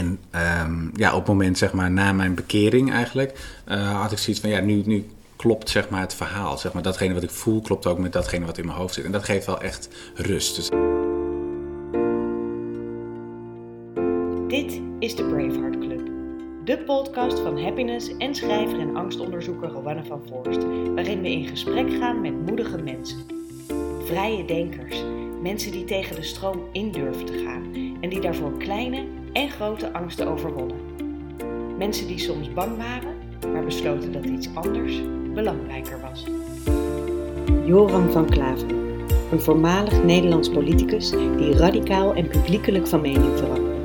En ehm, ja, op het moment, zeg maar, na mijn bekering eigenlijk, uh, had ik zoiets van, ja, nu, nu klopt zeg maar het verhaal. Zeg maar, datgene wat ik voel klopt ook met datgene wat in mijn hoofd zit. En dat geeft wel echt rust. Dus... Dit is de Braveheart Club. De podcast van happiness en schrijver en angstonderzoeker Rowanne van Voorst. Waarin we in gesprek gaan met moedige mensen. Vrije denkers. Mensen die tegen de stroom in durven te gaan. En die daarvoor kleine en grote angsten overwonnen. Mensen die soms bang waren, maar besloten dat iets anders belangrijker was. Joram van Klaveren, een voormalig Nederlands politicus die radicaal en publiekelijk van mening veranderde.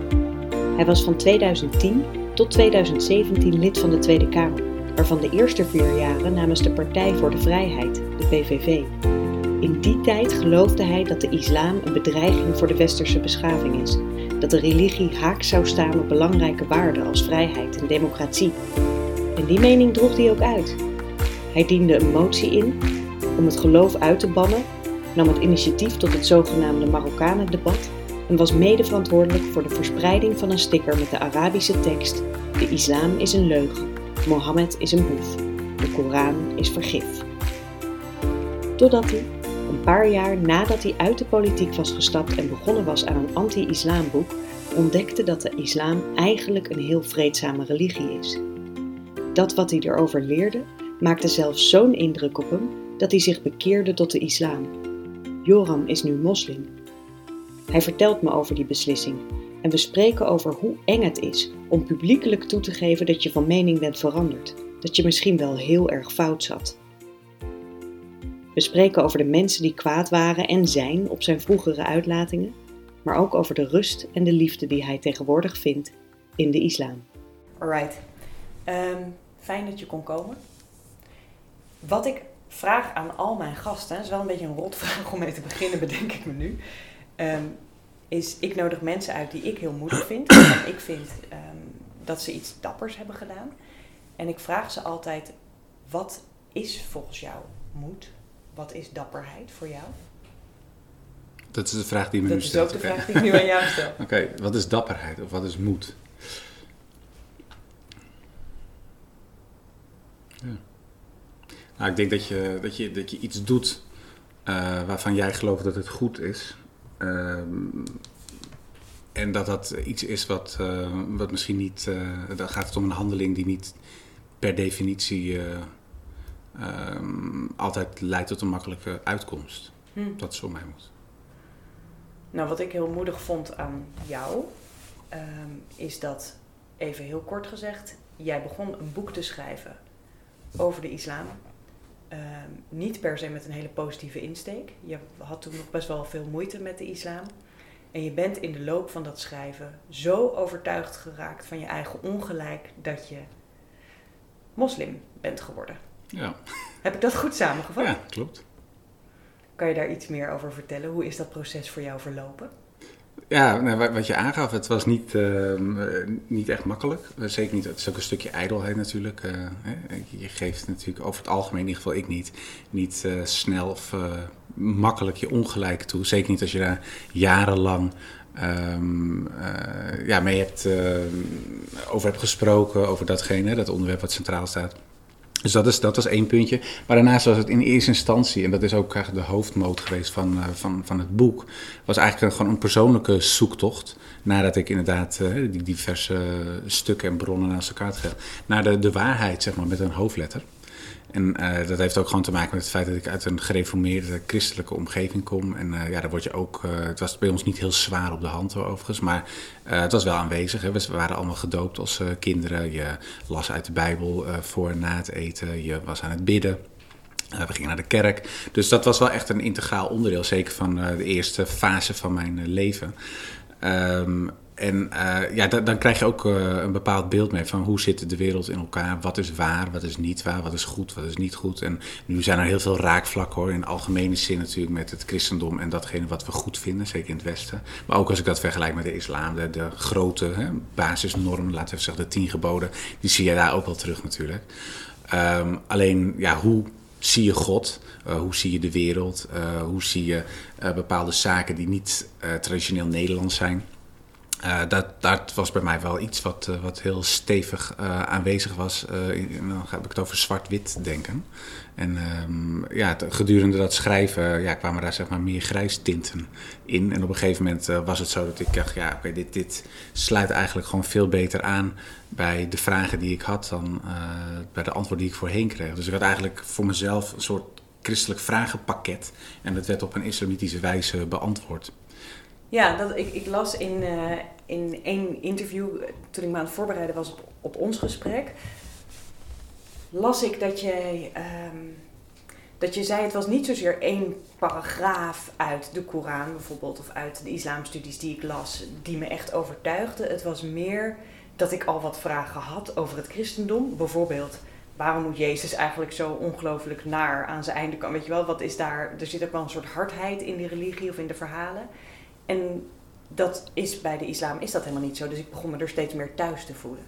Hij was van 2010 tot 2017 lid van de Tweede Kamer, waarvan de eerste vier jaren namens de Partij voor de Vrijheid, de PVV. In die tijd geloofde hij dat de islam een bedreiging voor de westerse beschaving is, dat de religie haaks zou staan op belangrijke waarden als vrijheid en democratie. En die mening droeg hij ook uit. Hij diende een motie in om het geloof uit te bannen, nam het initiatief tot het zogenaamde Marokkanen-debat en was mede verantwoordelijk voor de verspreiding van een sticker met de Arabische tekst: De islam is een leugen, Mohammed is een boef, de Koran is vergif. Totdat hij, een paar jaar nadat hij uit de politiek was gestapt en begonnen was aan een anti-islamboek, ontdekte dat de islam eigenlijk een heel vreedzame religie is. Dat wat hij erover leerde, maakte zelfs zo'n indruk op hem dat hij zich bekeerde tot de islam. Joram is nu moslim. Hij vertelt me over die beslissing en we spreken over hoe eng het is om publiekelijk toe te geven dat je van mening bent veranderd, dat je misschien wel heel erg fout zat. We spreken over de mensen die kwaad waren en zijn op zijn vroegere uitlatingen, maar ook over de rust en de liefde die hij tegenwoordig vindt in de islam. Alright, um, fijn dat je kon komen. Wat ik vraag aan al mijn gasten, is wel een beetje een rotvraag om mee te beginnen, bedenk ik me nu. Ehm, is ik nodig mensen uit die ik heel moedig vind. En ik vind ehm, dat ze iets dappers hebben gedaan. En ik vraag ze altijd: wat is volgens jou moed? Wat is dapperheid voor jou? Dat is de vraag die me dat nu stelt. Dat is ook de vraag die ik nu aan jou stel. Oké, wat is dapperheid of wat is moed? Ja. Nou, ik denk dat je, dat je, dat je iets doet uh, waarvan jij gelooft dat het goed is. Uh, en dat dat iets is wat, uh, wat misschien niet. Uh, dan gaat het om een handeling die niet per definitie ehm, altijd leidt tot een makkelijke uitkomst. Hm. Dat is voor mij moet. Nou, wat ik heel moedig vond aan jou, um, is dat, even heel kort gezegd, jij begon een boek te schrijven over de islam. Uh, niet per se met een hele positieve insteek. Je had toen nog best wel veel moeite met de islam. En je bent in de loop van dat schrijven zo overtuigd geraakt van je eigen ongelijk dat je moslim bent geworden. Ja. Heb ik dat goed samengevat? Ja, klopt. Kan je daar iets meer over vertellen? Hoe is dat proces voor jou verlopen? Ja, nou, wat je aangaf, het was niet, uh, niet echt makkelijk. Zeker niet, het is ook een stukje ijdelheid natuurlijk. Uh, hè. Je geeft natuurlijk over het algemeen, in ieder geval ik niet, niet uh, snel of makkelijk je ongelijk toe. Zeker niet als je daar jarenlang um, ja, mee hebt, over hebt gesproken, over datgene, dat onderwerp wat centraal staat. Dus dat, is, dat was één puntje. Maar daarnaast was het in eerste instantie, en dat is ook de hoofdmoot geweest van, uh, van, van het boek, was eigenlijk gewoon een persoonlijke zoektocht. Nadat ik inderdaad uh, die diverse stukken en bronnen naast elkaar had gelegd. Naar de, de waarheid, zeg maar, met een hoofdletter. En uh, dat heeft ook gewoon te maken met het feit dat ik uit een gereformeerde christelijke omgeving kom. En uh, ja, daar word je ook. Uh, het was bij ons niet heel zwaar op de hand overigens, maar het was wel aanwezig. Hè. We waren allemaal gedoopt als kinderen. Je las uit de Bijbel voor en na het eten. Je was aan het bidden. we gingen naar de kerk. Dus dat was wel echt een integraal onderdeel, zeker van de eerste fase van mijn leven. Um, en uh, ja, dan krijg je ook uh, een bepaald beeld mee van hoe zit de wereld in elkaar. Wat is waar, wat is niet waar, wat is goed, wat is niet goed. En nu zijn er heel veel raakvlakken hoor, in algemene zin natuurlijk met het christendom en datgene wat we goed vinden, zeker in het Westen. Maar ook als ik dat vergelijk met de islam, de, grote hè, laten we zeggen de tien geboden, die zie je daar ook wel terug natuurlijk. Um, alleen, ja, hoe zie je God? Uh, hoe zie je de wereld? hoe zie je bepaalde zaken die niet traditioneel Nederlands zijn? Uh, dat, dat was bij mij wel iets wat, uh, wat heel stevig uh, aanwezig was. Dan heb ik het over zwart-wit denken. En um, ja, gedurende dat schrijven ja, kwamen daar zeg maar meer grijstinten in. En op een gegeven moment was het zo dat ik dacht, ja, oké, dit, dit sluit eigenlijk gewoon veel beter aan bij de vragen die ik had dan bij de antwoorden die ik voorheen kreeg. Dus ik had eigenlijk voor mezelf een soort christelijk vragenpakket. En dat werd op een islamitische wijze beantwoord. Ja, dat, ik, ik las in, uh, in één interview, toen ik me aan het voorbereiden was op, ons gesprek, las ik dat je, um, dat je zei, het was niet zozeer één paragraaf uit de Koran bijvoorbeeld, of uit de islamstudies die ik las, die me echt overtuigde. Het was meer dat ik al wat vragen had over het christendom. Bijvoorbeeld, waarom moet Jezus eigenlijk zo ongelooflijk naar aan zijn einde komen? Weet je wel, wat is daar, er zit ook wel een soort hardheid in die religie of in de verhalen. En dat is bij de islam is dat helemaal niet zo. Dus ik begon me er steeds meer thuis te voelen.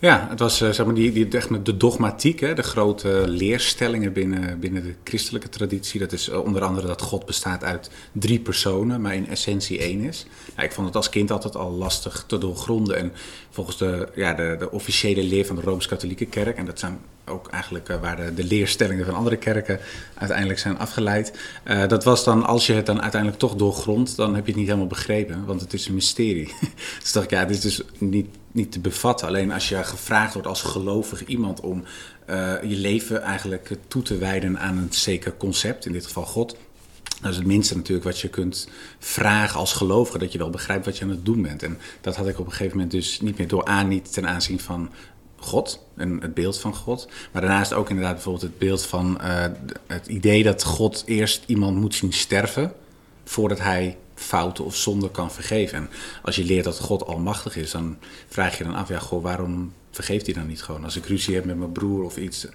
Ja, het was uh, zeg maar die, die, de dogmatiek, hè, de grote leerstellingen binnen, binnen de christelijke traditie. Dat is uh, onder andere dat God bestaat uit drie personen, maar in essentie één is. Nou, ik vond het als kind altijd al lastig te doorgronden. En volgens de, ja, de, de officiële leer van de Rooms-Katholieke Kerk, en dat zijn ook eigenlijk uh, waar de, leerstellingen van andere kerken uiteindelijk zijn afgeleid. Uh, dat was dan, als je het dan uiteindelijk toch doorgrondt, dan heb je het niet helemaal begrepen, want het is een mysterie. dus dacht ik, ja, dit is dus niet, niet te bevatten. Alleen als je gevraagd wordt als gelovig iemand om uh, je leven eigenlijk toe te wijden aan een zeker concept, in dit geval God. Dat is het minste natuurlijk wat je kunt vragen als gelovige, dat je wel begrijpt wat je aan het doen bent. En dat had ik op een gegeven moment dus niet meer door aan, niet ten aanzien van God en het beeld van God. Maar daarnaast ook inderdaad bijvoorbeeld het beeld van uh, het idee dat God eerst iemand moet zien sterven voordat hij fouten of zonden kan vergeven. En als je leert dat God almachtig is, dan vraag je dan af, ja, goh, waarom vergeeft hij dan niet gewoon? Als ik ruzie heb met mijn broer of iets,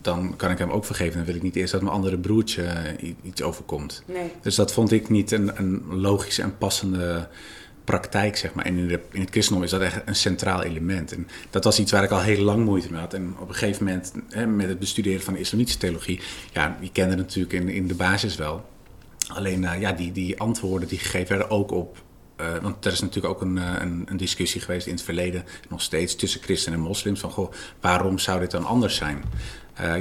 dan kan ik hem ook vergeven. Dan wil ik niet eerst dat mijn andere broertje iets overkomt. Nee. Dus dat vond ik niet een, een logische en passende praktijk, zeg maar. En in, de, in het christendom is dat echt een centraal element. En dat was iets waar ik al heel lang moeite mee had. En op een gegeven moment, hè, met het bestuderen van de islamitische theologie, ja, die kende natuurlijk in, in de basis wel. Alleen, uh, ja, die, die antwoorden die gegeven werden ook op uh, want er is natuurlijk ook een, uh, een, een, discussie geweest in het verleden, nog steeds, tussen christenen en moslims. Van goh, waarom zou dit dan anders zijn?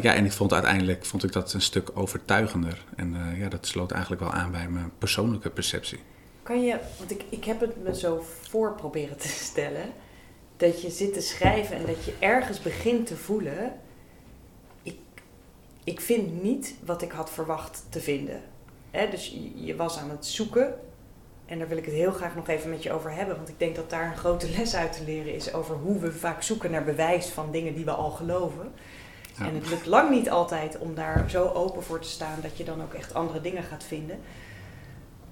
Ja, en ik vond uiteindelijk vond ik dat een stuk overtuigender. En ja, dat sloot eigenlijk wel aan bij mijn persoonlijke perceptie. Kan je, want ik, ik heb het me zo voor proberen te stellen, dat je zit te schrijven en dat je ergens begint te voelen, ik, ik vind niet wat ik had verwacht te vinden. Dus je, je was aan het zoeken en daar wil ik het heel graag nog even met je over hebben, want ik denk dat daar een grote les uit te leren is over hoe we vaak zoeken naar bewijs van dingen die we al geloven. Ja. En het lukt lang niet altijd om daar zo open voor te staan dat je dan ook echt andere dingen gaat vinden.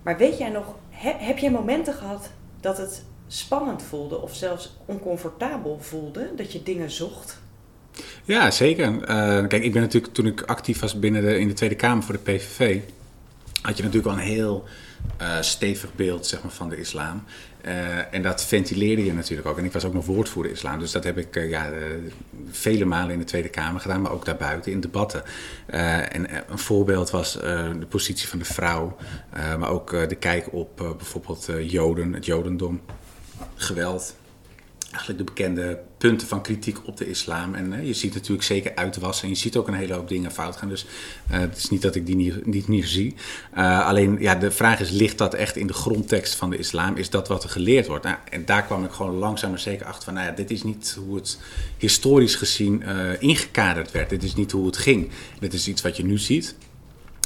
Maar weet jij nog, he, heb jij momenten gehad dat het spannend voelde of zelfs oncomfortabel voelde, dat je dingen zocht? Ja, zeker. Uh, kijk, ik ben natuurlijk toen ik actief was binnen in de Tweede Kamer voor de PVV, had je natuurlijk al een heel uh, stevig beeld zeg maar, van de islam. Uh, en dat ventileerde je natuurlijk ook. En ik was ook nog woordvoerder islam. Dus dat heb ik uh, ja, vele malen in de Tweede Kamer gedaan, maar ook daarbuiten in debatten. en een voorbeeld was de positie van de vrouw, maar ook de kijk op bijvoorbeeld Joden, het Jodendom, geweld eigenlijk de bekende punten van kritiek op de islam. En uh, je ziet natuurlijk zeker uitwassen en je ziet ook een hele hoop dingen fout gaan. Dus uh, het is niet dat ik die niet, niet meer zie. Uh, alleen ja, de vraag is, ligt dat echt in de grondtekst van de islam? Is dat wat er geleerd wordt? Nou, en daar kwam ik gewoon langzaam maar zeker achter van, nou ja, dit is niet hoe het historisch gezien ingekaderd werd. Dit is niet hoe het ging. Dit is iets wat je nu ziet.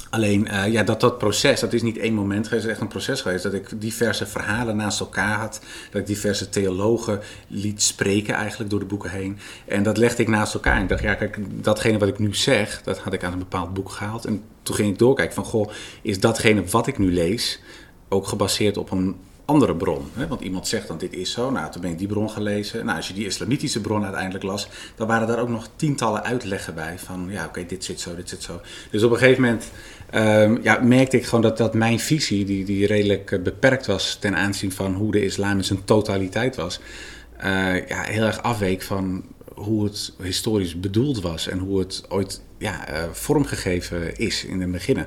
Alleen uh, ja, dat dat proces, dat is niet één moment geweest, het is echt een proces geweest. Dat ik diverse verhalen naast elkaar had. Dat ik diverse theologen liet spreken eigenlijk door de boeken heen. En dat legde ik naast elkaar. En ik dacht, ja kijk, datgene wat ik nu zeg, dat had ik aan een bepaald boek gehaald. En toen ging ik doorkijken van, goh, is datgene wat ik nu lees ook gebaseerd op een andere bron. Hè? Want iemand zegt dan dit is zo. Nou, toen ben ik die bron gelezen. Nou, als je die islamitische bron uiteindelijk las, dan waren daar ook nog tientallen uitleggen bij. Van ja, oké, dit zit zo, dit zit zo. Dus op een gegeven moment um, ja, merkte ik gewoon dat, dat mijn visie, die, die redelijk uh, beperkt was ten aanzien van hoe de islam in zijn totaliteit was, uh, ja, heel erg afweek van hoe het historisch bedoeld was en hoe het ooit ja, uh, vormgegeven is in het begin.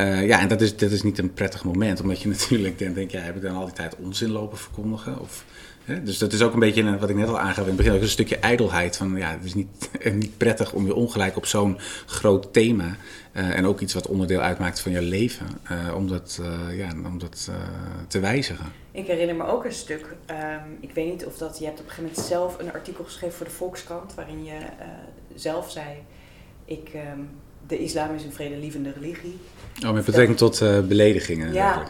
Uh, ja, en dat is, dat is niet een prettig moment, omdat je natuurlijk denkt, denk, ja, heb ik dan al die tijd onzin lopen verkondigen? Of, hè? Dus dat is ook een beetje, wat ik net al aangaf in het begin, ook een stukje ijdelheid. Van, ja, het is niet, niet prettig om je ongelijk op zo'n groot thema, uh, en ook iets wat onderdeel uitmaakt van je leven, uh, om dat, ja, om dat te wijzigen. Ik herinner me ook een stuk, um, ik weet niet of dat, je hebt op een gegeven moment zelf een artikel geschreven voor de Volkskrant, waarin je zelf zei, ik... Um, de islam is een vredelievende religie. Oh, met betrekking tot uh, beledigingen. Ja.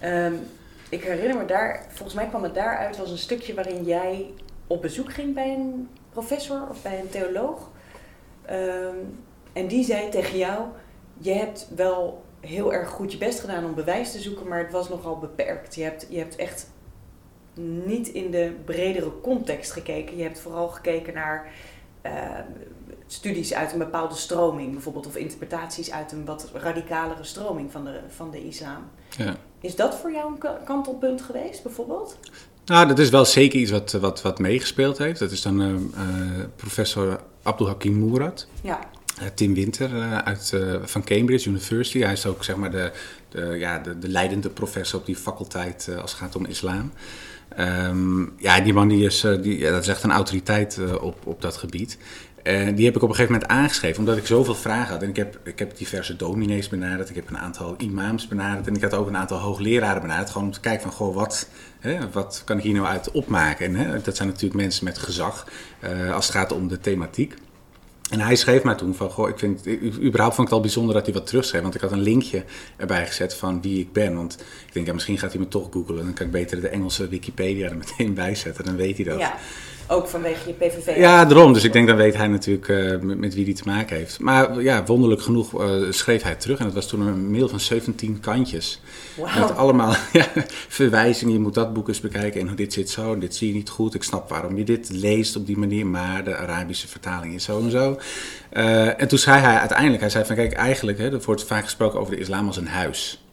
ja. Um, ik herinner me daar, volgens mij kwam het daaruit, was een stukje waarin jij op bezoek ging bij een professor of bij een theoloog. Um, en die zei tegen jou: Je hebt wel heel erg goed je best gedaan om bewijs te zoeken, maar het was nogal beperkt. Je hebt, je hebt echt niet in de bredere context gekeken. Je hebt vooral gekeken naar uh, studies uit een bepaalde stroming, bijvoorbeeld, of interpretaties uit een wat radicalere stroming van de, van de islam. Ja. Is dat voor jou een kantelpunt geweest, bijvoorbeeld? Nou, dat is wel zeker iets wat, wat, wat meegespeeld heeft. Dat is dan uh, uh, professor Abdul Hakim Moerad. Ja. Uh, Tim Winter uit, van Cambridge University. Hij is ook zeg maar de, de, ja, de, de leidende professor op die faculteit als het gaat om islam. Um, ja, die man die is, die, ja, dat is echt een autoriteit op, op dat gebied. En eh, die heb ik op een gegeven moment aangeschreven, omdat ik zoveel vragen had. En ik heb, ik heb diverse dominees benaderd, ik heb een aantal imams benaderd en ik had ook een aantal hoogleraren benaderd. Gewoon om te kijken van, goh, wat, hè, wat kan ik hier nou uit opmaken? En hè, dat zijn natuurlijk mensen met gezag uh, als het gaat om de thematiek. En hij schreef mij toen van, goh, ik vind, überhaupt vond ik het al bijzonder dat hij wat terugschreef. Want ik had een linkje erbij gezet van wie ik ben. Want ik denk, ja, misschien gaat hij me toch googlen. Dan kan ik beter de Engelse Wikipedia er meteen bij zetten. Dan weet hij dat. Ja. Ook vanwege je PVV. Ja, daarom. Dus ik denk dan weet hij natuurlijk uh, met, met, wie die te maken heeft. Maar ja, wonderlijk genoeg uh, schreef hij terug. En dat was toen een mail van 17 kantjes. Wow. Met allemaal ja, verwijzingen. Je moet dat boek eens bekijken. En dit zit zo. En dit zie je niet goed. Ik snap waarom je dit leest op die manier. Maar de Arabische vertaling is zo en zo. Uh, en toen zei hij uiteindelijk, hij zei van kijk, eigenlijk, hè, er wordt vaak gesproken over de islam als een huis.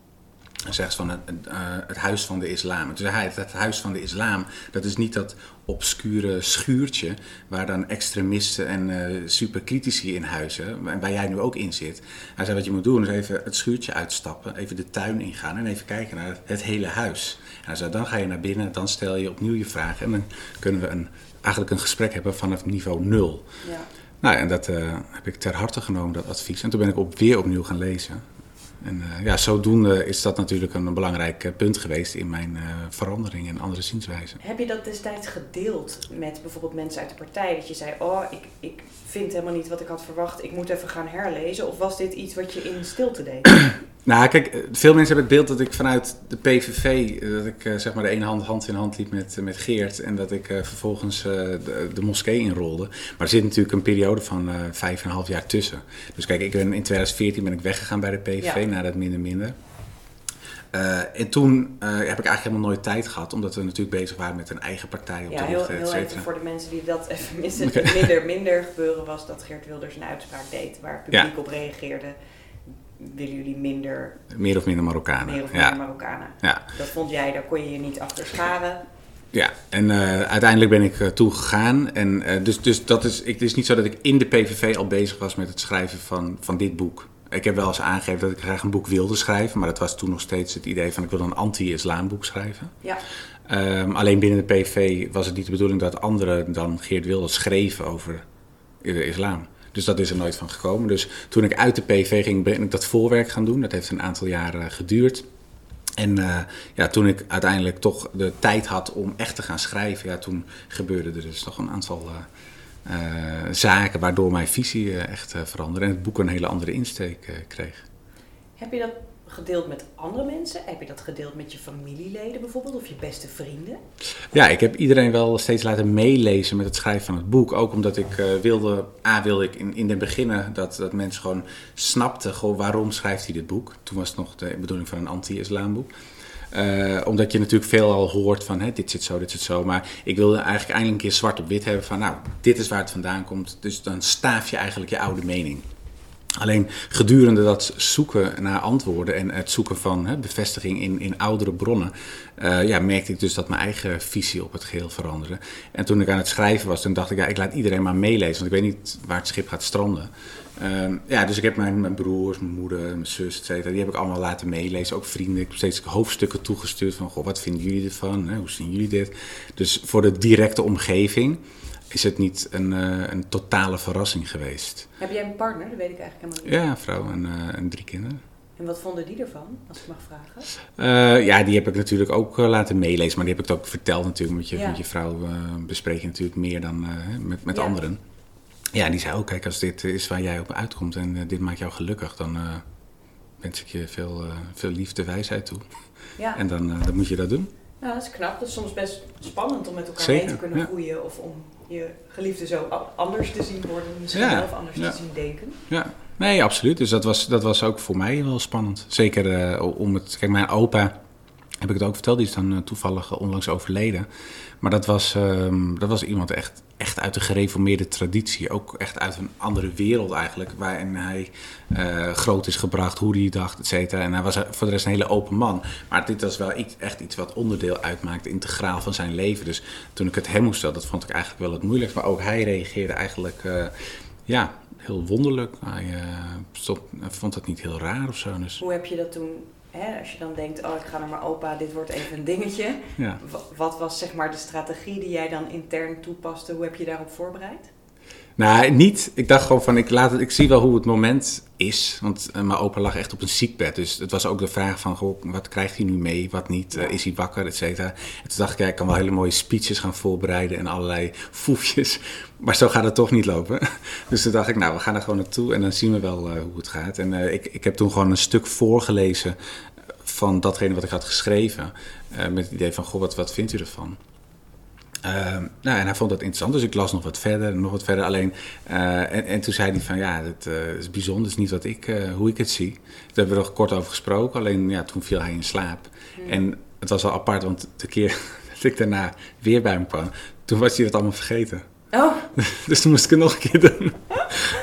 Hij zegt van het, uh, het, huis van de islam. Dus hij, het huis van de islam, dat is niet dat obscure schuurtje waar dan extremisten en uh, supercritici in huizen, waar jij nu ook in zit. Hij zei wat je moet doen is even het schuurtje uitstappen, even de tuin ingaan en even kijken naar het hele huis. En hij zei dan ga je naar binnen, dan stel je opnieuw je vragen en dan kunnen we een, eigenlijk een gesprek hebben vanaf niveau nul. Ja. Nou, en dat uh, heb ik ter harte genomen, dat advies. En toen ben ik op, weer opnieuw gaan lezen. En uh, ja, zodoende is dat natuurlijk een belangrijk eh, punt geweest in mijn uh, verandering en andere zienswijzen. Heb je dat destijds gedeeld met bijvoorbeeld mensen uit de partij? Dat je zei, oh, ik, ik vind helemaal niet wat ik had verwacht, ik moet even gaan herlezen. Of was dit iets wat je in stilte deed? Nou, kijk, veel mensen hebben het beeld dat ik vanuit de PVV, dat ik zeg maar de ene hand hand in hand liep met, met Geert en dat ik vervolgens de, de, moskee inrolde. Maar er zit natuurlijk een periode van vijf en een half jaar tussen. Dus kijk, ik ben, in 2014 ben ik weggegaan bij de PVV ja. naar het minder minder. Uh, en toen uh, heb ik eigenlijk helemaal nooit tijd gehad, omdat we natuurlijk bezig waren met een eigen partij op ja, de hoogte, heel, heel even voor de mensen die dat even missen. Okay. Minder, minder gebeuren was dat Geert Wilders een uitspraak deed waar het publiek ja. op reageerde. Willen jullie minder... Meer of minder Marokkanen. Meer of minder ja. Marokkanen. Ja. Dat vond jij, daar kon je je niet achter scharen. Ja, en uh, uiteindelijk ben ik uh, toegegaan. En, uh, dus dus dat is, ik, het is niet zo dat ik in de PVV al bezig was met het schrijven van, van dit boek. Ik heb wel eens aangegeven dat ik graag een boek wilde schrijven, maar dat was toen nog steeds het idee van ik wil een anti-islam boek schrijven. Ja. Um, alleen binnen de PV was het niet de bedoeling dat anderen dan Geert Wilders schreven over de islam. Dus dat is er nooit van gekomen. Dus toen ik uit de PV ging, ben ik dat voorwerk gaan doen. Dat heeft een aantal jaren geduurd. En uh, ja, toen ik uiteindelijk toch de tijd had om echt te gaan schrijven, ja, toen gebeurde er dus toch een aantal uh, uh, zaken waardoor mijn visie echt veranderde en het boek een hele andere insteek kreeg. Heb je dat gedeeld met andere mensen? Heb je dat gedeeld met je familieleden bijvoorbeeld of je beste vrienden? Ja, ik heb iedereen wel steeds laten meelezen met het schrijven van het boek. Ook omdat ik wilde, A wilde ik in, in het begin dat, dat mensen gewoon snapten waarom schrijft hij dit boek. Toen was het nog de bedoeling van een anti-islam boek. Uh, omdat je natuurlijk veel al hoort van hè, dit zit zo, dit zit zo. Maar ik wilde eigenlijk eindelijk een keer zwart op wit hebben van nou, dit is waar het vandaan komt. Dus dan staaf je eigenlijk je oude mening. Alleen gedurende dat zoeken naar antwoorden en het zoeken van hè, bevestiging in, in oudere bronnen, uh, ja, merkte ik dus dat mijn eigen visie op het geheel veranderde. En toen ik aan het schrijven was, toen dacht ik, ja, ik laat iedereen maar meelezen, want ik weet niet waar het schip gaat stranden. Uh, ja, dus ik heb mijn, broers, mijn moeder, mijn zus, et die heb ik allemaal laten meelezen. Ook vrienden. Ik heb steeds hoofdstukken toegestuurd van, goh, wat vinden jullie ervan? Hoe zien jullie dit? Dus voor de directe omgeving is het niet een, uh, een totale verrassing geweest. Heb jij een partner? Dat weet ik eigenlijk helemaal niet. Ja, een vrouw en, uh, en drie kinderen. En wat vonden die ervan, als ik mag vragen? Uh, ja, die heb ik natuurlijk ook laten meelezen, maar die heb ik ook verteld natuurlijk. Met je, ja. met je vrouw bespreek je natuurlijk meer dan met, met ja. anderen. Ja, die zei ook, kijk, als dit is waar jij op uitkomt en dit maakt jou gelukkig, dan wens ik je veel, veel liefde, wijsheid toe. Ja. En dan, dan moet je dat doen. Nou, dat is knap. Dat is soms best spannend om met elkaar mee te kunnen groeien of om je geliefde zo anders te zien worden, misschien ja. zelf anders te zien denken. Ja, nee, absoluut. Dus dat was, dat was ook voor mij wel spannend. Zeker uh, om het. Kijk, mijn opa, heb ik het ook verteld, die is dan uh, toevallig onlangs overleden. Maar dat was, um, dat was iemand echt, echt uit de gereformeerde traditie. Ook echt uit een andere wereld eigenlijk. Waarin hij uh, groot is gebracht, hoe hij dacht, et cetera. En hij was voor de rest een hele open man. Maar dit was wel iets, echt iets wat onderdeel uitmaakte, integraal van zijn leven. Dus toen ik het hem moest stellen, dat vond ik eigenlijk wel het moeilijkste. Maar ook hij reageerde eigenlijk, ja, heel wonderlijk. Hij stond, vond het niet heel raar of zo. Dus. Hoe heb je dat toen Hè, als je dan denkt, oh ik ga naar mijn opa, dit wordt even een dingetje. Ja. Wat was zeg maar de strategie die jij dan intern toepaste? Hoe heb je daarop voorbereid? Nou, niet. Ik dacht gewoon van, ik, laat het, ik zie wel hoe het moment is. Want uh, mijn opa lag echt op een ziekbed. Dus het was ook de vraag van, goh, wat krijgt hij nu mee, wat niet? Uh, is hij wakker, et cetera. En toen dacht ik, ja, ik kan wel hele mooie speeches gaan voorbereiden en allerlei foefjes. Maar zo gaat het toch niet lopen. Dus toen dacht ik, nou, we gaan er gewoon naartoe en dan zien we wel uh, hoe het gaat. En ik, ik heb toen gewoon een stuk voorgelezen van datgene wat ik had geschreven. met het idee van, goh, wat, wat vindt u ervan? Uh, nou, en hij vond dat interessant, dus ik las nog wat verder, nog wat verder. Alleen, uh, en, en, toen zei hij van, ja, het uh, is bijzonder, het is niet wat ik, uh, hoe ik het zie. Daar hebben we er kort over gesproken, alleen ja, toen viel hij in slaap. Hmm. En het was wel apart, want de keer dat ik daarna weer bij hem kwam, toen was hij dat allemaal vergeten. Oh. dus toen moest ik het nog een keer doen.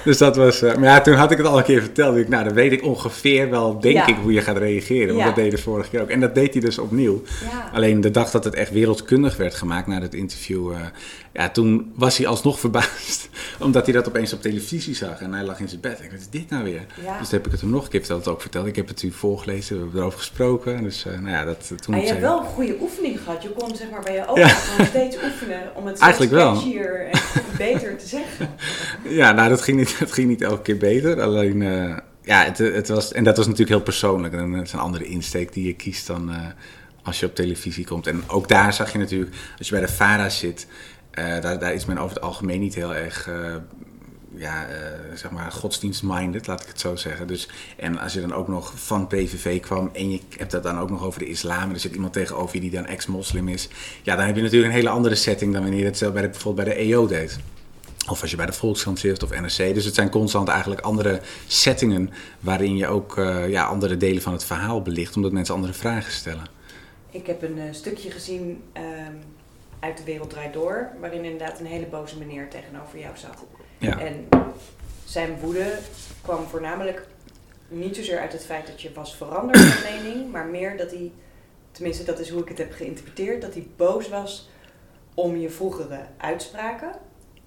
Dus dat was. Uh, maar ja, toen had ik het al een keer verteld. Ik, nou, dan weet ik ongeveer wel, denk ja. ik, hoe je gaat reageren. Want ja. dat deed de vorige keer ook. En dat deed hij dus opnieuw. Alleen de dag dat het echt wereldkundig werd gemaakt na het interview. Uh, ja, toen was hij alsnog verbaasd. omdat hij dat opeens op televisie zag. En hij lag in zijn bed. Ik wat is dit nou weer? Dus toen heb ik het hem nog een keer verteld, ook verteld. Ik heb het u voorgelezen, we hebben erover gesproken. Dus uh, nou ja, dat, toen ah, je hebt wel een goede oefening gehad. Je kon zeg maar bij je ogen nog steeds oefenen om het Eigenlijk wel. en beter te zeggen. Ja, nou dat ging niet, dat ging niet elke keer beter. Alleen, uh, ja, het, het, was, en dat was natuurlijk heel persoonlijk. En het is een andere insteek die je kiest dan uh, als je op televisie komt. En ook daar zag je natuurlijk, als je bij de VARA zit, daar, daar, is men over het algemeen niet heel erg ja, uh, zeg maar godsdienstminded, laat ik het zo zeggen. Dus, en als je dan ook nog van PVV kwam en je hebt het dan ook nog over de islam... en er zit iemand tegenover je die dan ex-moslim is... ja, dan heb je natuurlijk een hele andere setting dan wanneer je het bij de, bijvoorbeeld bij de EO deed. Of als je bij de Volkskrant zit of NRC. Dus het zijn constant eigenlijk andere settingen... waarin je ook ja, andere delen van het verhaal belicht... omdat mensen andere vragen stellen. Ik heb een stukje gezien um, uit De Wereld Draait Door... waarin inderdaad een hele boze meneer tegenover jou zat... Ja. En zijn woede kwam voornamelijk niet zozeer uit het feit dat je was veranderd van mening, maar meer dat hij, tenminste dat is hoe ik het heb geïnterpreteerd, dat hij boos was om je vroegere uitspraken.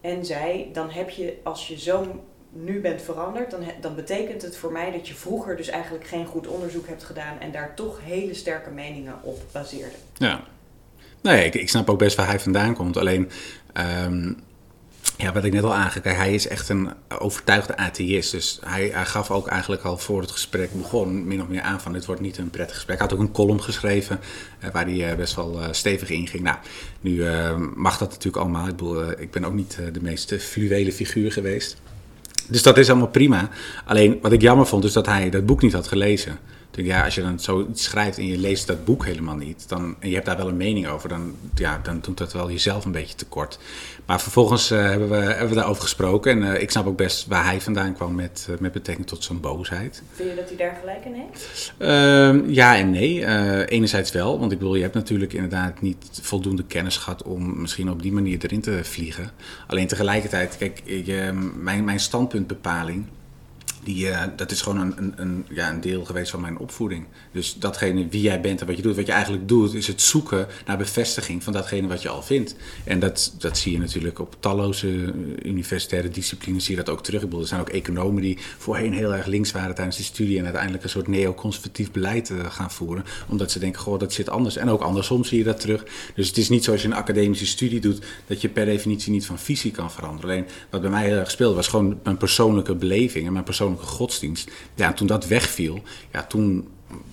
En zei, dan heb je, als je zo nu bent veranderd, dan, dan betekent het voor mij dat je vroeger dus eigenlijk geen goed onderzoek hebt gedaan en daar toch hele sterke meningen op baseerde. Ja. Nee, ik, ik snap ook best waar hij vandaan komt. Alleen, um, ja, wat ik net al aangaf, hij is echt een overtuigde atheïst. Dus hij, hij, gaf ook eigenlijk al voor het gesprek begon min of meer aan van dit wordt niet een prettig gesprek. Hij had ook een column geschreven uh, waar hij uh, best wel uh, stevig in ging. Nou, nu mag dat natuurlijk allemaal. Ik, bedoel, ik ben ook niet de meest fluwele figuur geweest. Dus dat is allemaal prima. Alleen wat ik jammer vond is dat hij dat boek niet had gelezen ja, als je dan zoiets schrijft en je leest dat boek helemaal niet, dan, en je hebt daar wel een mening over, dan, ja, dan doet dat wel jezelf een beetje tekort. Maar vervolgens uh, hebben, we, hebben we daarover gesproken en uh, ik snap ook best waar hij vandaan kwam met, uh, met betrekking tot zijn boosheid. Vind je dat hij daar gelijk in heeft? Ehm, ja en nee. enerzijds wel, want ik bedoel, je hebt natuurlijk inderdaad niet voldoende kennis gehad om misschien op die manier erin te vliegen. Alleen tegelijkertijd, kijk, je, mijn, mijn standpuntbepaling die, uh, dat is gewoon een, een, een, ja, een deel geweest van mijn opvoeding. Dus datgene wie jij bent en wat je doet, wat je eigenlijk doet, is het zoeken naar bevestiging van datgene wat je al vindt. En dat, dat zie je natuurlijk op talloze eh, universitaire disciplines, zie je dat ook terug. Ik bedoel, er zijn ook economen die voorheen heel erg links waren tijdens die studie en uiteindelijk een soort neoconservatief beleid uh, gaan voeren. Omdat ze denken, goh, dat zit anders. En ook andersom zie je dat terug. Dus het is niet zoals je een academische studie doet, dat je per definitie niet van visie kan veranderen. Alleen wat bij mij heel erg speelde, was gewoon mijn persoonlijke beleving en mijn persoonlijke godsdienst. Ja, toen dat wegviel, ja, toen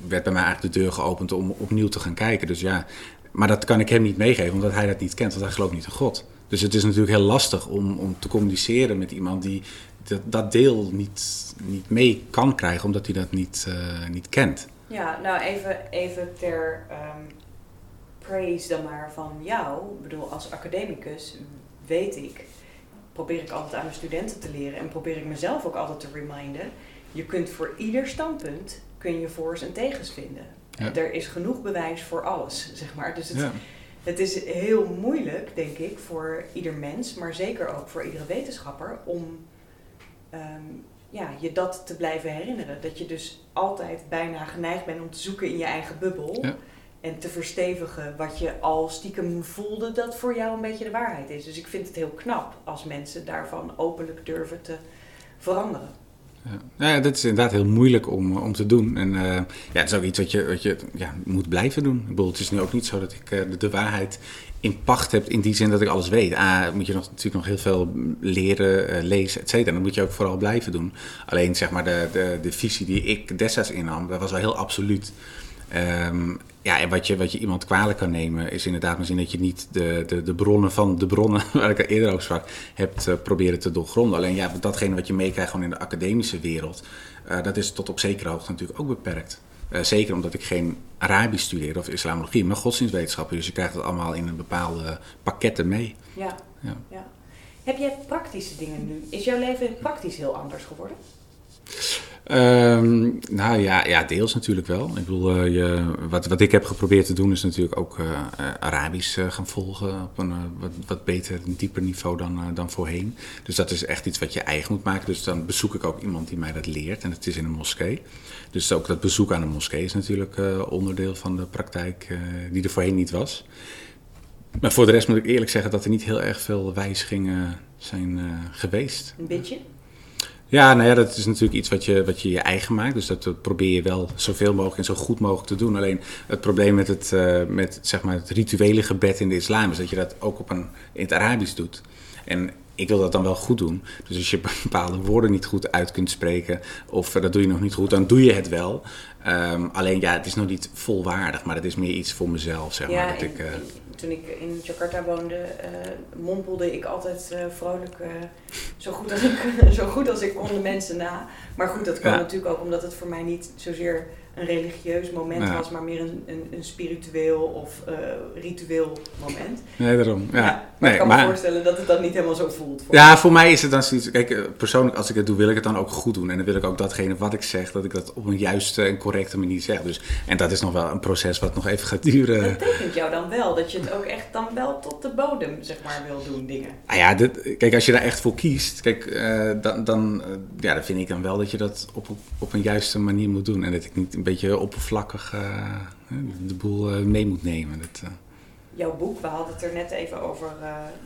werd bij mij eigenlijk de deur geopend om opnieuw te gaan kijken. Dus ja, maar dat kan ik hem niet meegeven, omdat hij dat niet kent, want hij gelooft niet in God. Dus het is natuurlijk heel lastig om, om te communiceren met iemand die dat, dat deel niet, niet mee kan krijgen, omdat hij dat niet, uh, niet kent. Ja, nou even, even ter um, praise dan maar van jou. Ik bedoel, als academicus weet ik probeer ik altijd aan mijn studenten te leren en probeer ik mezelf ook altijd te reminden. Je kunt voor ieder standpunt kun je voor's en tegens vinden. Er is genoeg bewijs voor alles, zeg maar. Dus het, het is heel moeilijk, denk ik, voor ieder mens, maar zeker ook voor iedere wetenschapper, om ehm, ja, je dat te blijven herinneren. Dat je dus altijd bijna geneigd bent om te zoeken in je eigen bubbel. Ja en te verstevigen wat je al stiekem voelde dat voor jou een beetje de waarheid is. Dus ik vind het heel knap als mensen daarvan openlijk durven te veranderen. Ja, ja dat is inderdaad heel moeilijk om, om te doen. En uh, ja, het is ook iets wat je, wat je ja, moet blijven doen. Ik bedoel, het is nu ook niet zo dat ik uh, de, waarheid in pacht heb in die zin dat ik alles weet. Ah, moet je nog, natuurlijk nog heel veel leren, lezen, et cetera. Dat moet je ook vooral blijven doen. Alleen zeg maar de, de, de visie die ik destijds innam, dat was wel heel absoluut. Um, ja, en wat je, wat je iemand kwalijk kan nemen, is inderdaad misschien dat je niet de, de, de bronnen van de bronnen, waar ik eerder over sprak, hebt uh, proberen te doorgronden. Alleen ja, datgene wat je meekrijgt gewoon in de academische wereld, uh, dat is tot op zekere hoogte natuurlijk ook beperkt. Uh, zeker omdat ik geen Arabisch studeer of islamologie, maar godsdienstwetenschappen. Dus je krijgt het allemaal in een bepaalde pakketten mee. Ja, ja. ja. Heb jij praktische dingen nu? Is jouw leven praktisch heel anders geworden? Um, nou ja, ja, deels natuurlijk wel. Ik bedoel, uh, je, wat, wat ik heb geprobeerd te doen is natuurlijk ook uh, Arabisch uh, gaan volgen op een wat, wat beter, een dieper niveau dan, dan voorheen. Dus dat is echt iets wat je eigen moet maken. Dus dan bezoek ik ook iemand die mij dat leert en het is in een moskee. Dus ook dat bezoek aan een moskee is natuurlijk onderdeel van de praktijk die er voorheen niet was. Maar voor de rest moet ik eerlijk zeggen dat er niet heel erg veel wijzigingen zijn geweest. Een beetje? Ja, nou ja, dat is natuurlijk iets wat je, wat je je eigen maakt. Dus dat probeer je wel zoveel mogelijk en zo goed mogelijk te doen. Alleen het probleem met het, uh, met, zeg maar het rituele gebed in de islam is dat je dat ook op een, in het Arabisch doet. En ik wil dat dan wel goed doen. Dus als je bepaalde woorden niet goed uit kunt spreken, of uh, dat doe je nog niet goed, dan doe je het wel. Um, alleen ja, het is nog niet volwaardig, maar het is meer iets voor mezelf, zeg maar. Dat ik, uh, toen ik in Jakarta woonde, uh, mompelde ik altijd uh, vrolijk, zo, goed als ik, zo goed als ik kon de mensen na. Maar goed, dat kwam ja. natuurlijk ook omdat het voor mij niet zozeer een religieus moment ja. was, maar meer een, een, een spiritueel of uh, ritueel moment. Nee, daarom. Ja. ja nee, ik kan maar, me voorstellen dat het dan niet helemaal zo voelt. Voor ja, me. voor mij is het dan zoiets. Kijk, persoonlijk, als ik het doe, wil ik het dan ook goed doen. En dan wil ik ook datgene wat ik zeg, dat ik dat op een juiste en correcte manier zeg. Dus, en dat is nog wel een proces wat nog even gaat duren. Dat betekent jou dan wel, dat je het ook echt dan wel tot de bodem, zeg maar, wil doen, dingen. Nou ja, dit, kijk, als je daar echt voor kiest, kijk, uh, dan, dan, uh, ja, dan vind ik dan wel dat je dat op, op een juiste manier moet doen. En dat ik niet beetje oppervlakkig uh, de boel uh, mee moet nemen. Dat, uh... Jouw boek, we hadden het er net even over,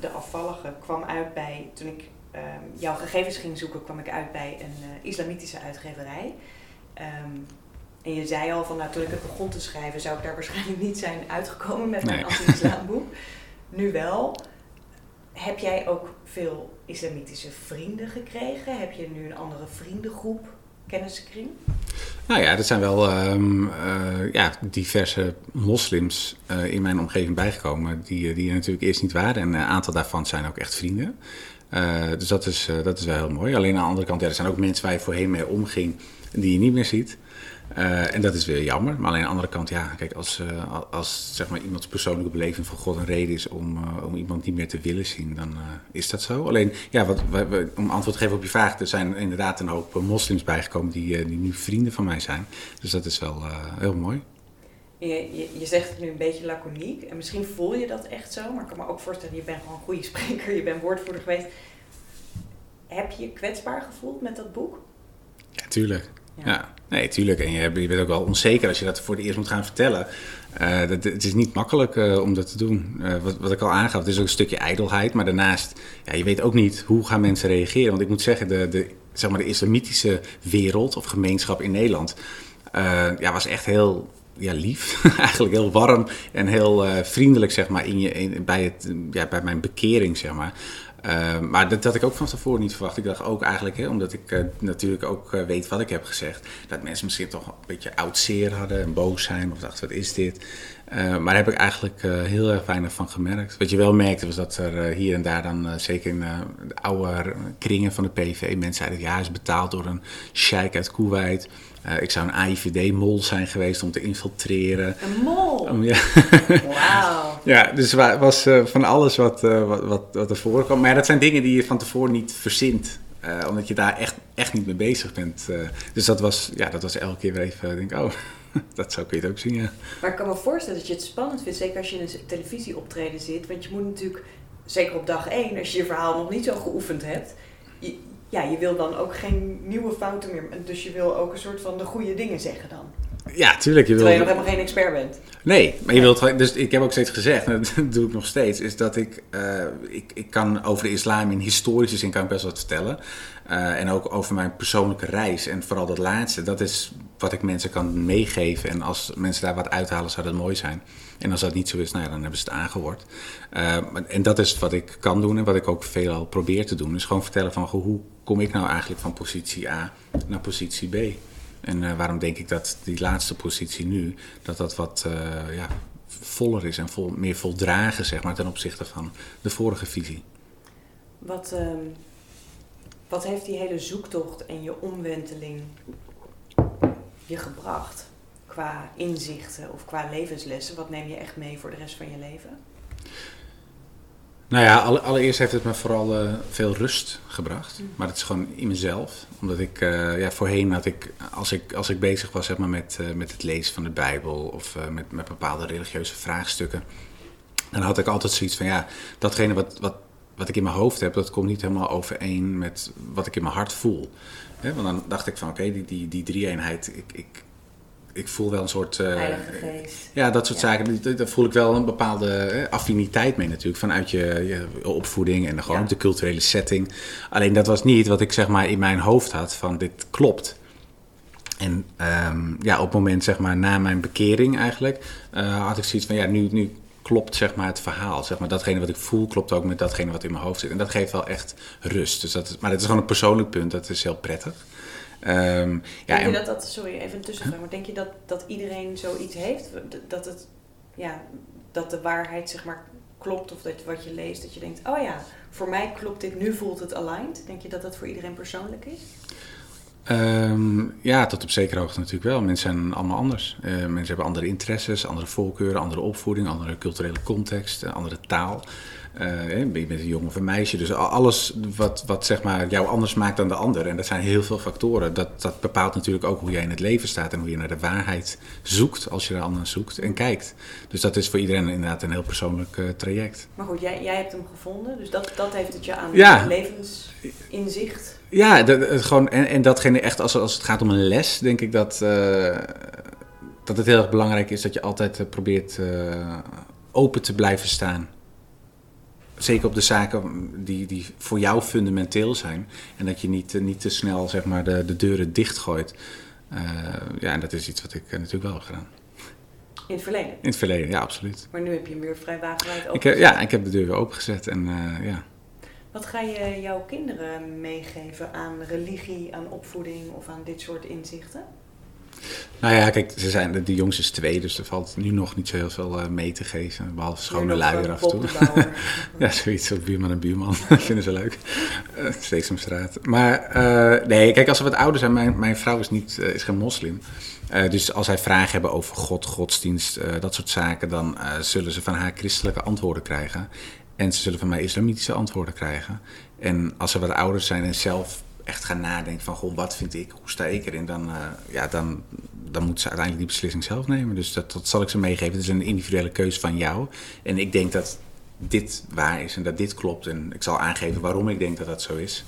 de afvallige, kwam uit bij, toen ik ehm, jouw gegevens ging zoeken, kwam ik uit bij een islamitische uitgeverij. Um, en je zei al van, nou, toen ik het begon te schrijven, zou ik daar waarschijnlijk niet zijn uitgekomen met mijn nee. anti-islamboek. nu wel. Heb jij ook veel islamitische vrienden gekregen? Heb je nu een andere vriendengroep, kennissenkring? Nou ja, er zijn wel um, uh, ja, diverse moslims uh, in mijn omgeving bijgekomen die, die er natuurlijk eerst niet waren. En een aantal daarvan zijn ook echt vrienden. Dus dat is, dat is wel heel mooi. Alleen aan de andere kant, er zijn ook mensen waar je voorheen mee omging die je niet meer ziet. Uh, en dat is weer jammer. Maar alleen aan de andere kant, ja, kijk, als, uh, als zeg maar, iemands persoonlijke beleving van God een reden is om, uh, om iemand niet meer te willen zien, dan is dat zo. Alleen, ja, wat, om antwoord te geven op je vraag, er zijn inderdaad een hoop moslims bijgekomen die, die nu vrienden van mij zijn. Dus dat is wel heel mooi. Je, je, je, zegt het nu een beetje laconiek en misschien voel je dat echt zo, maar ik kan me ook voorstellen, je bent gewoon een goede spreker, je bent woordvoerder geweest. Heb je je kwetsbaar gevoeld met dat boek? tuurlijk. Ja. Nee, tuurlijk. En je, bent ook wel onzeker als je dat voor het eerst moet gaan vertellen. Dat, het is niet makkelijk uh, om dat te doen. Uh, wat, wat, ik al aangaf, het is ook een stukje ijdelheid. Maar daarnaast, ja, je weet ook niet hoe gaan mensen reageren. Want ik moet zeggen, de, de, zeg maar de islamitische wereld of gemeenschap in Nederland... ja, was echt heel ja, lief, eigenlijk heel warm en heel vriendelijk zeg maar, in je, in, bij, het, ja, bij mijn bekering. Zeg maar. Uh, maar dat had ik ook van tevoren niet verwacht. Ik dacht ook eigenlijk, hè, omdat ik uh, natuurlijk ook uh, weet wat ik heb gezegd, dat mensen misschien toch een beetje oud zeer hadden en boos zijn of dachten, wat is dit? maar daar heb ik eigenlijk heel erg weinig van gemerkt. Wat je wel merkte was dat er hier en daar dan, zeker in de oude kringen van de PV, mensen zeiden, ja, is betaald door een sheik uit Kuwait. Uh, ik zou een AIVD-mol zijn geweest om te infiltreren. Een mol? Um, ja. Wauw. ja, dus het was uh, van alles wat, uh, wat, wat, wat er voorkwam. Maar dat zijn dingen die je van tevoren niet verzint. omdat je daar echt, echt niet mee bezig bent. dus dat was, ja, dat was elke keer weer even, denk oh, dat zou ik je ook zien, ja. Maar ik kan me voorstellen dat je het spannend vindt, zeker als je in een televisieoptreden zit. Want je moet natuurlijk, zeker op dag één, als je je verhaal nog niet zo geoefend hebt... Je, ja, je wil dan ook geen nieuwe fouten meer. Dus je wil ook een soort van de goede dingen zeggen dan. Ja, tuurlijk. Je Terwijl je nog helemaal geen expert bent. Nee, maar je wilt... Dus ik heb ook steeds gezegd, en dat doe ik nog steeds... is dat ik... Uh, ik, ik kan over de islam in historische zin kan ik best wat vertellen. Uh, en ook over mijn persoonlijke reis. En vooral dat laatste, dat is wat ik mensen kan meegeven. En als mensen daar wat uithalen, zou dat mooi zijn. En als dat niet zo is, nou ja, dan hebben ze het aangehoord. Uh, en dat is wat ik kan doen en wat ik ook veelal probeer te doen. Is gewoon vertellen van hoe kom ik nou eigenlijk van positie A naar positie B. En uh, waarom denk ik dat die laatste positie nu, dat dat wat uh, ja, voller is en meer voldragen zeg maar, ten opzichte van de vorige visie. Wat, uh, wat heeft die hele zoektocht en je omwenteling je gebracht? Qua inzichten of qua levenslessen, wat neem je echt mee voor de rest van je leven? Nou ja, allereerst heeft het me vooral uh, veel rust gebracht. Mm. Maar het is gewoon in mezelf. Omdat ik, uh, ja, voorheen had ik, als ik, als ik bezig was zeg maar, met, uh, met het lezen van de Bijbel of met, met bepaalde religieuze vraagstukken, dan had ik altijd zoiets van, ja, datgene wat, wat, wat ik in mijn hoofd heb, dat komt niet helemaal overeen met wat ik in mijn hart voel. He, want dan dacht ik van, oké, okay, die, die, die drie-eenheid, ik, ik, ik voel wel een soort. Uh, geest. Ja, dat soort zaken. Daar voel ik wel een bepaalde affiniteit mee natuurlijk. Vanuit je, je opvoeding en gewoon ja. de culturele setting. Alleen dat was niet wat ik zeg maar in mijn hoofd had van dit klopt. En um, ja, op het moment zeg maar na mijn bekering eigenlijk uh, had ik zoiets van ja, nu, nu klopt zeg maar het verhaal. Zeg maar datgene wat ik voel klopt ook met datgene wat in mijn hoofd zit. En dat geeft wel echt rust. Dus dat is, maar dat is gewoon een persoonlijk punt. Dat is heel prettig. Um, ja, denk je dat dat, sorry, even tussenvraag, maar denk je dat, dat iedereen zoiets heeft? Dat, het, ja, dat de waarheid zeg maar klopt of dat wat je leest, dat je denkt, oh ja, voor mij klopt dit, nu voelt het aligned. Denk je dat dat voor iedereen persoonlijk is? Um, ja, tot op zekere hoogte natuurlijk wel. Mensen zijn allemaal anders. Uh, mensen hebben andere interesses, andere voorkeuren, andere opvoeding, andere culturele context, andere taal. Uh, je bent een jongen of een meisje. Dus alles wat, wat zeg maar jou anders maakt dan de ander. En dat zijn heel veel factoren. Dat, dat bepaalt natuurlijk ook hoe jij in het leven staat. En hoe je naar de waarheid zoekt als je er anders zoekt en kijkt. Dus dat is voor iedereen inderdaad een heel persoonlijk uh, traject. Maar goed, jij, jij hebt hem gevonden. Dus dat, dat heeft het je aan ja. levensinzicht. Ja, dat, gewoon, en, en datgene echt als, als het gaat om een les, denk ik dat, uh, dat het heel erg belangrijk is dat je altijd probeert open te blijven staan zeker op de zaken die, die voor jou fundamenteel zijn. En dat je niet, niet te snel zeg maar, de, de deuren dichtgooit. Uh, ja, en dat is iets wat ik natuurlijk wel heb gedaan. In het verleden? In het verleden, ja, absoluut. Maar nu heb je hem weer vrij wagenwijd open. ja, ik heb de deur weer opengezet en uh, ja. Wat ga je jouw kinderen meegeven aan religie, aan opvoeding of aan dit soort inzichten? Nou ja, kijk, ze zijn, de jongste is twee, dus er valt nu nog niet zo heel veel uh, mee te geven. Behalve schone luier af en toe. ja, zoiets op buurman en buurman. Dat vinden ze leuk. Uh, Steeksemstraat. Maar uh, nee, kijk, als ze wat ouder zijn, mijn, mijn vrouw is, niet, is geen moslim. dus als zij vragen hebben over God, godsdienst, dat soort zaken, dan zullen ze van haar christelijke antwoorden krijgen. En ze zullen van mij islamitische antwoorden krijgen. En als ze wat ouder zijn en zelf echt gaan nadenken van, goh, wat vind ik, hoe sta ik erin, dan, uh, ja, dan, dan moeten ze uiteindelijk die beslissing zelf nemen. Dus dat, dat zal ik ze meegeven. Het is een individuele keuze van jou. En ik denk dat dit waar is en dat dit klopt. En ik zal aangeven waarom ik denk dat dat zo is.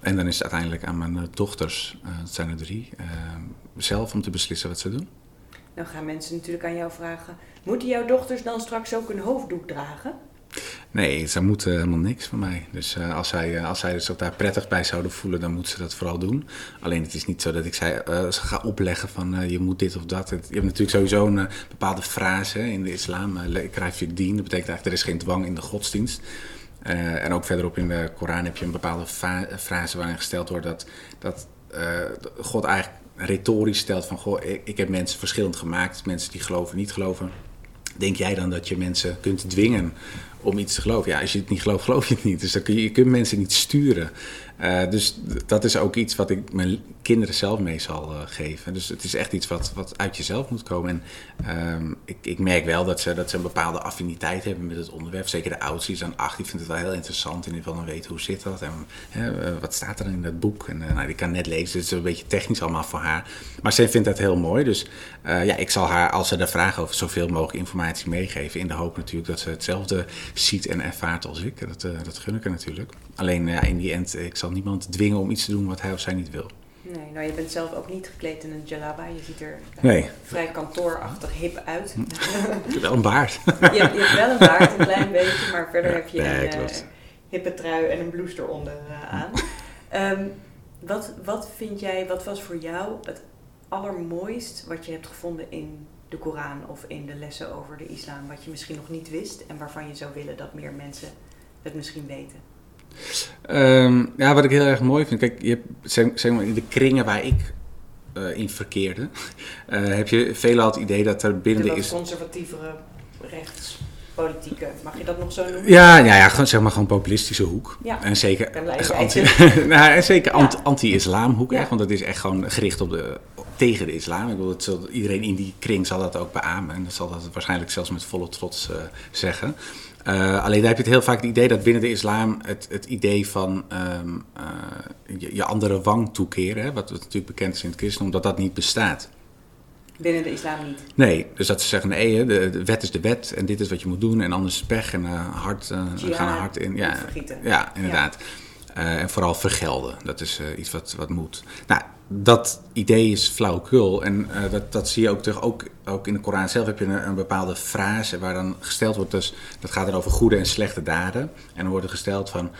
En dan is het uiteindelijk aan mijn dochters, het zijn er drie, zelf om te beslissen wat ze doen. Dan gaan mensen natuurlijk aan jou vragen: moeten jouw dochters dan straks ook een hoofddoek dragen? Nee, ze moeten helemaal niks van mij. Dus uh, als, zij, uh, als zij zich daar prettig bij zouden voelen, dan moeten ze dat vooral doen. Alleen het is niet zo dat ik uh, ze ga opleggen van je moet dit of dat. je hebt natuurlijk sowieso een bepaalde frase in de islam. Uh, krijg je dien, dat betekent eigenlijk er is geen dwang in de godsdienst. en ook verderop in de Koran heb je een bepaalde frase waarin gesteld wordt dat, dat God eigenlijk retorisch stelt van... Goh, ik, ik heb mensen verschillend gemaakt, mensen die geloven, niet geloven. Denk jij dan dat je mensen kunt dwingen om iets te geloven. Ja, als je het niet gelooft, geloof je het niet. Dus dan kun je, je kunt mensen niet sturen. Uh, dus dat is ook iets wat ik mijn kinderen zelf mee zal uh, geven. Dus het is echt iets wat, wat uit jezelf moet komen. En uh, ik, ik, merk wel dat ze, dat ze een bepaalde affiniteit hebben met het onderwerp. Zeker de oudste is dan acht, die vindt het wel heel interessant. En die wil dan weten hoe zit dat en hè, wat staat er in dat boek. En nou, kan net lezen, dus het is een beetje technisch allemaal voor haar. Maar ze vindt dat heel mooi. Dus ja, ik zal haar, als ze daar vragen over, zoveel mogelijk informatie meegeven. In de hoop natuurlijk dat ze hetzelfde ziet en ervaart als ik. Dat, dat gun ik er natuurlijk. Alleen ja, in die end, ik zal niemand dwingen om iets te doen wat hij of zij niet wil. Nee, nou je bent zelf ook niet gekleed in een jalaba. Je ziet er nee. vrij kantoorachtig hip uit. Je hebt wel een baard. je, hebt, je, hebt, wel een baard, een klein beetje, maar verder heb je een uh, hippe trui en een blouse eronder uh, aan. Um, wat, wat vind jij, wat was voor jou het allermooist wat je hebt gevonden in de Koran of in de lessen over de islam, wat je misschien nog niet wist en waarvan je zou willen dat meer mensen het misschien weten? Um, ja, wat ik heel erg mooi vind, kijk, je hebt, zeg, maar, in de kringen waar ik uh, in verkeerde, uh, heb je veelal het idee dat er binnen de, is. conservatievere rechtspolitieke, mag je dat nog zo noemen? Ja, ja, ja gewoon, zeg maar gewoon populistische hoek. Ja, en zeker, anti, nou, en zeker ja. anti-islam hoek, ja. echt, want dat is echt gewoon gericht op de, tegen de islam. Ik bedoel, het zal, iedereen in die kring zal dat ook beamen en dat zal dat waarschijnlijk zelfs met volle trots uh, zeggen. Uh, alleen daar heb je het heel vaak het idee dat binnen de islam het, het idee van um, uh, je, je, andere wang toekeren, hè, wat natuurlijk bekend is in het christendom, dat dat niet bestaat. Binnen de islam niet? Nee, dus dat ze zeggen, nee, de, de, wet is de wet en dit is wat je moet doen en anders pech en hard, gaan hard in. Ja, ja inderdaad. Ja. en vooral vergelden, dat is iets wat, wat moet. Nou, dat idee is flauwekul. En uh, dat, dat zie je ook terug. Ook, ook in de Koran zelf heb je een, een, bepaalde frase waar dan gesteld wordt. Dus dat gaat er over goede en slechte daden. En dan wordt er gesteld van.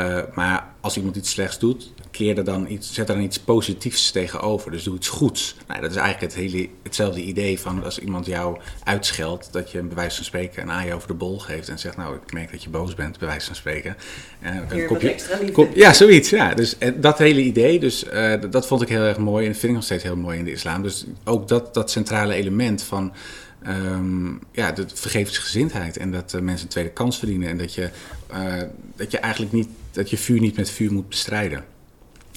Uh, maar als iemand iets slechts doet, keer er dan iets, zet er dan iets positiefs tegenover. Dus doe iets goeds. Nou, dat is eigenlijk het hele, hetzelfde idee van als iemand jou uitscheldt, dat je bij wijze van spreken een aai over de bol geeft en zegt, nou, ik merk dat je boos bent, bij wijze van spreken. Uh, een kopje, kop, ja, zoiets. Ja. Dus en dat hele idee, dus dat vond ik heel erg mooi en dat vind ik nog steeds heel mooi in de islam. Dus ook dat, dat centrale element van um, ja, de vergevensgezindheid en dat mensen een tweede kans verdienen en dat je, dat je eigenlijk niet, dat je vuur niet met vuur moet bestrijden.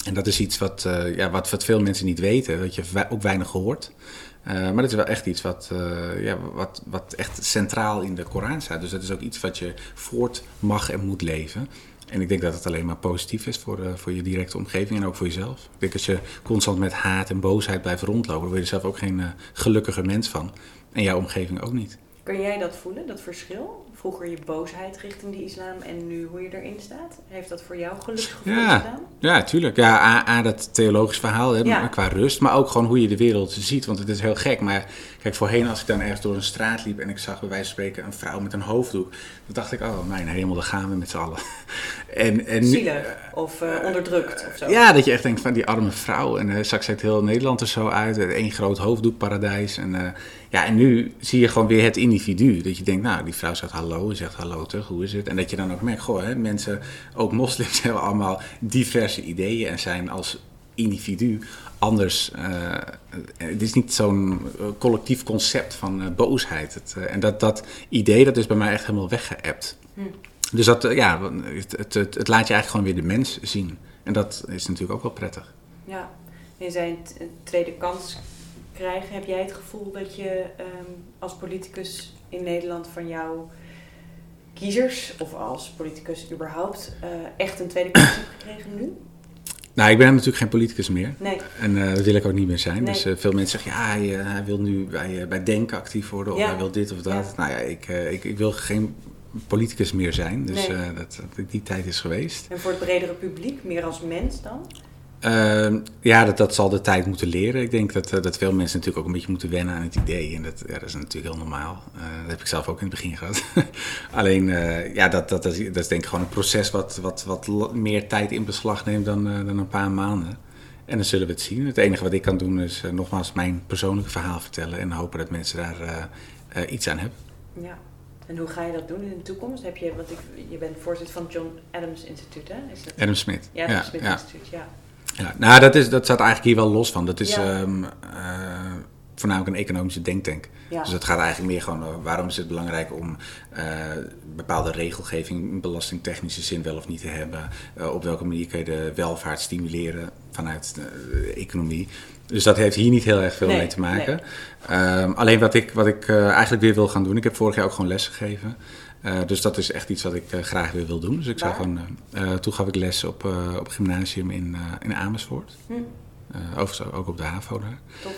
En dat is iets wat, uh, ja, wat, wat veel mensen niet weten, dat je ook weinig hoort. maar dat is wel echt iets wat, ja, wat, wat echt centraal in de Koran staat. Dus dat is ook iets wat je voort mag en moet leven. En ik denk dat het alleen maar positief is voor, voor je directe omgeving en ook voor jezelf. Ik denk als je constant met haat en boosheid blijft rondlopen, dan word je zelf ook geen gelukkiger mens van. En jouw omgeving ook niet. Kan jij dat voelen, dat verschil? Vroeger je boosheid richting de islam en nu hoe je erin staat? Heeft dat voor jou gelukkig gevoeld ja, gedaan? Ja, tuurlijk. Ja, A, A dat theologisch verhaal hè, ja. qua rust, maar ook gewoon hoe je de wereld ziet. Want het is heel gek. Maar kijk, voorheen als ik dan ergens door een straat liep en ik zag bij wijze van spreken een vrouw met een hoofddoek. Dan dacht ik, oh mijn hemel, daar gaan we met z'n allen. en, en Zielig of uh, onderdrukt of zo. Ja, dat je echt denkt van die arme vrouw. En uh, straks ziet heel Nederland er zo uit. Eén groot hoofddoekparadijs. En, uh, ja, en nu zie je gewoon weer het individu. Dat je denkt, nou, die vrouw zegt hallo, zegt hallo terug, hoe is het? En dat je dan ook merkt, goh, hè, mensen, ook moslims hebben allemaal diverse ideeën en zijn als individu anders. Uh, het is niet zo'n collectief concept van uh, boosheid. Het, uh, en dat, dat idee, dat is bij mij echt helemaal weggeëpt. Hm. Dus dat, ja, het, het, het, laat je eigenlijk gewoon weer de mens zien. En dat is natuurlijk ook wel prettig. Ja, je zei een tweede kans krijgen. Heb jij het gevoel dat je um, als politicus in Nederland van jouw kiezers, of als politicus überhaupt, echt een tweede kans hebt gekregen nu? Nou, ik ben natuurlijk geen politicus meer. Nee. En uh, dat wil ik ook niet meer zijn. Nee. Dus uh, veel mensen zeggen, ja, hij, hij wil nu bij, bij Denken actief worden of ja. hij wil dit of dat. Ja. Nou ja, ik, ik, ik, wil geen politicus meer zijn. Dus Nee. eh, dat- die tijd is geweest. En voor het bredere publiek, meer als mens dan? Ehm, ja, dat, dat zal de tijd moeten leren. Ik denk dat, eh, dat veel mensen natuurlijk ook een beetje moeten wennen aan het idee. En dat, ja, dat is natuurlijk heel normaal. Eh, dat heb ik zelf ook in het begin gehad. Alleen, eh, ja, dat, dat, dat, is, dat is denk ik gewoon een proces wat, wat, wat meer tijd in beslag neemt dan, dan een paar maanden. En dan zullen we het zien. Het enige wat ik kan doen is nogmaals mijn persoonlijke verhaal vertellen. En hopen dat mensen daar iets aan hebben. Ja. En hoe ga je dat doen in de toekomst? Heb je, want ik, je bent voorzitter van het John Adams Instituut, hè? Is dat? Adam Smith. Ja, Smith ja. Instituut, ja. Ja, nou, dat, is, dat staat eigenlijk hier wel los van. Dat is Ja. ehm, eh, voornamelijk een economische denktank. Ja. Dus het gaat eigenlijk meer gewoon over waarom is het belangrijk om eh, bepaalde regelgeving in belastingtechnische zin wel of niet te hebben. Eh, op welke manier kun je de welvaart stimuleren vanuit de economie. Dus dat heeft hier niet heel erg veel Nee, mee te maken. Ehm, alleen wat ik, wat ik eh, eigenlijk weer wil gaan doen, ik heb vorig jaar ook gewoon les gegeven. Eh, dus dat is echt iets wat ik eh, graag weer wil doen. Dus ik zou gewoon, eh, toen gaf ik les op, op gymnasium in, in Amersfoort. Hm, overigens ook op de HAVO daar. top.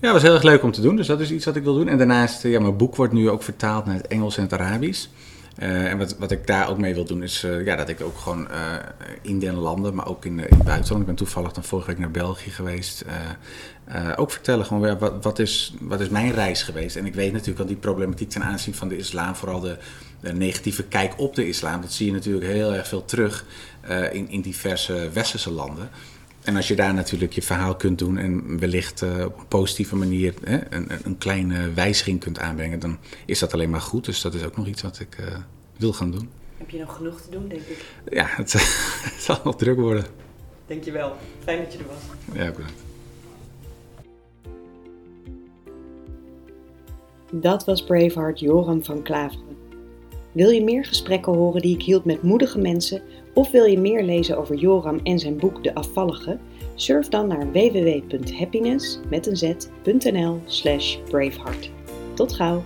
Ja, was heel erg leuk om te doen. Dus dat is iets wat ik wil doen. En daarnaast, ja, mijn boek wordt nu ook vertaald naar het Engels en het Arabisch. Eh, en wat, wat ik daar ook mee wil doen is eh, ja, dat ik ook gewoon eh, in den landen, maar ook in, in het buitenland. Ik ben toevallig dan vorige week naar België geweest. ook vertellen gewoon wat, wat, is, wat is mijn reis geweest. En ik weet natuurlijk al die problematiek ten aanzien van de islam, vooral de, de negatieve kijk op de islam. Dat zie je natuurlijk heel erg veel terug in, in diverse westerse landen. En als je daar natuurlijk je verhaal kunt doen en wellicht eh, op een positieve manier hè, een, een- een kleine wijziging kunt aanbrengen, dan is dat alleen maar goed. Dus dat is ook nog iets wat ik eh, wil gaan doen. Heb je nog genoeg te doen, denk ik. Ja, het, het zal nog druk worden. Denk je wel. Fijn dat je er was. Ja, bedankt. Dat was Braveheart Joram van Klaveren. Wil je meer gesprekken horen die ik hield met moedige mensen of wil je meer lezen over Joram en zijn boek De Afvallige? Surf dan naar www.happiness met een z.nl slash braveheart. Tot gauw!